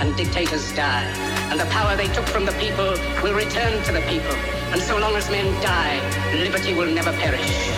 and dictators die, and the power they took from the people will return to the people. And so long as men die, liberty will never perish.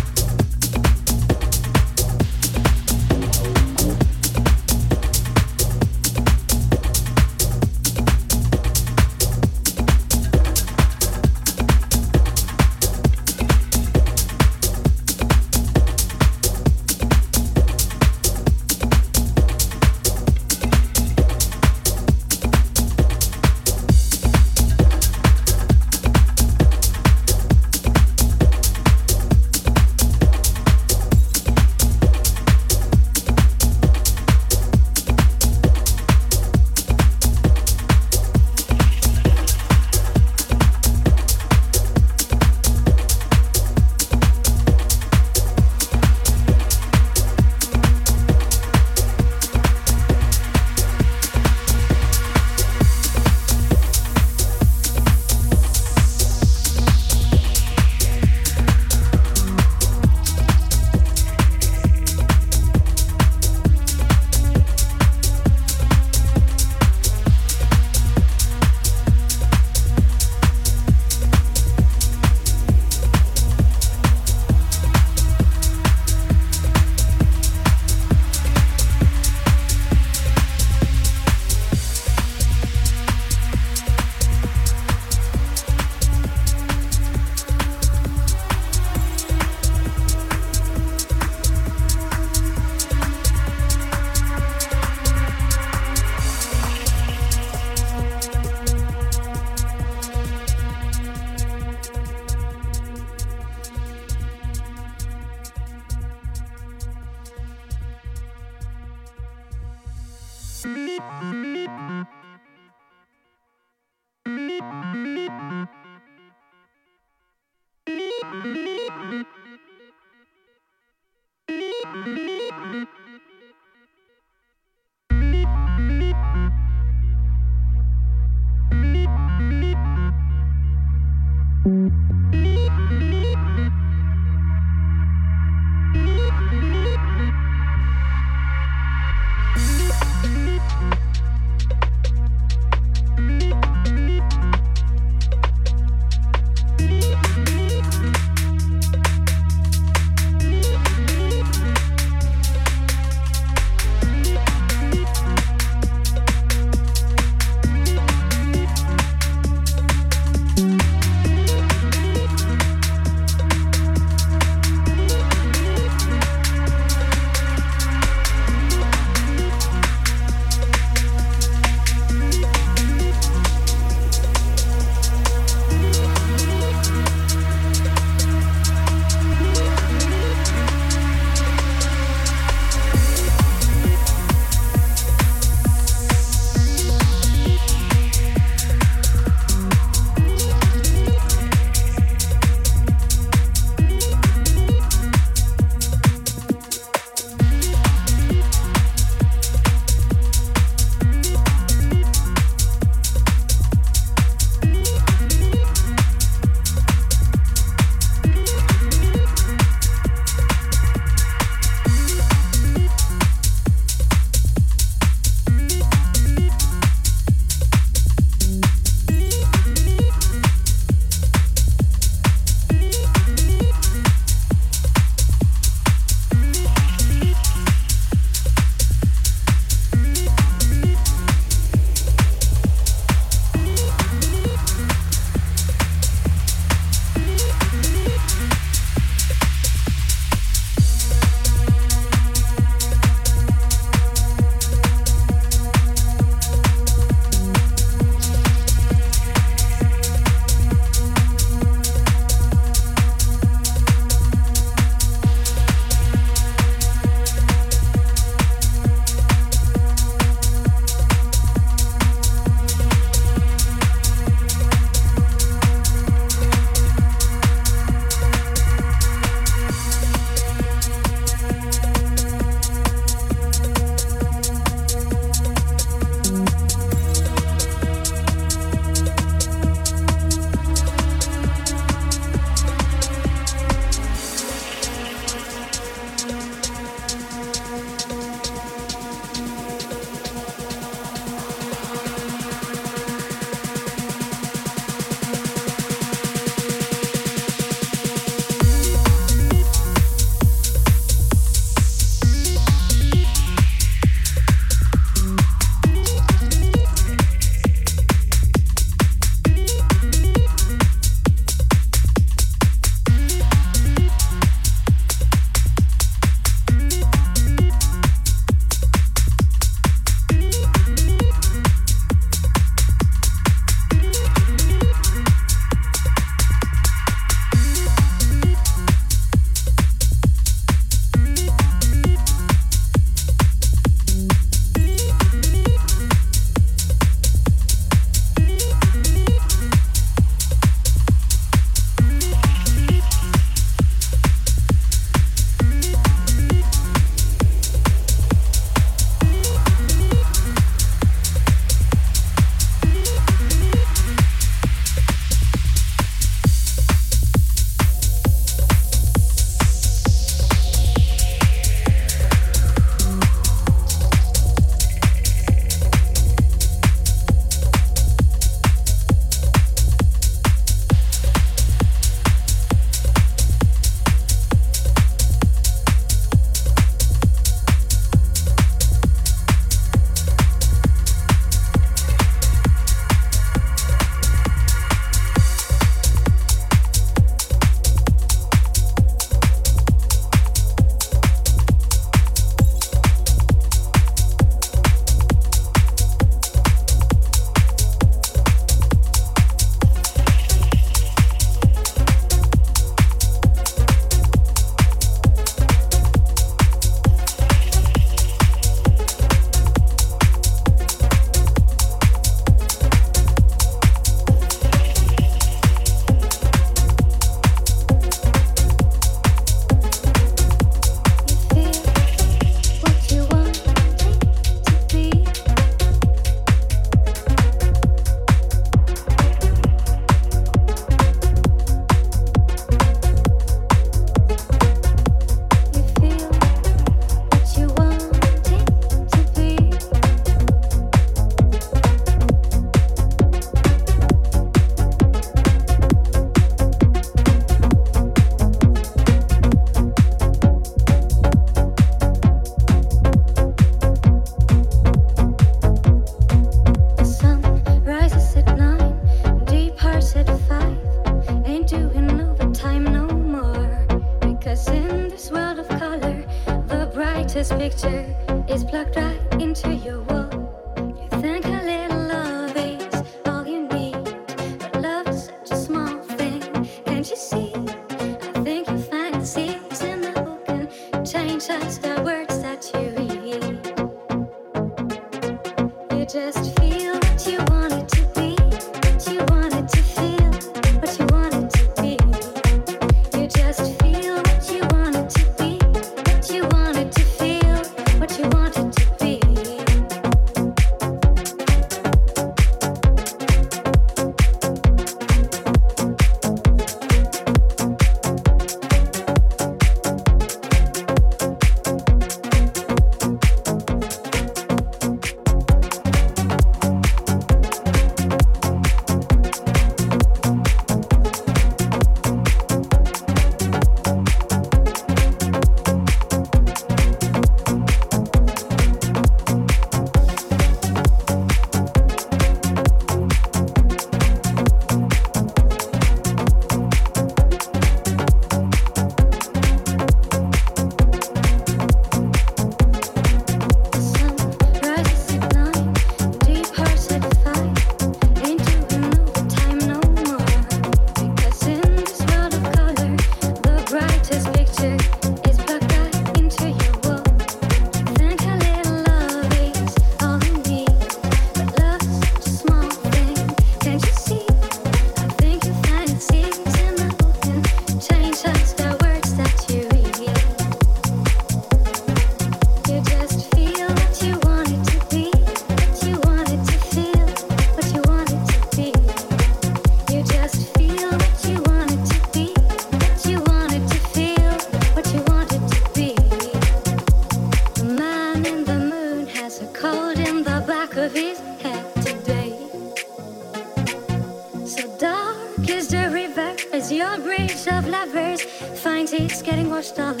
All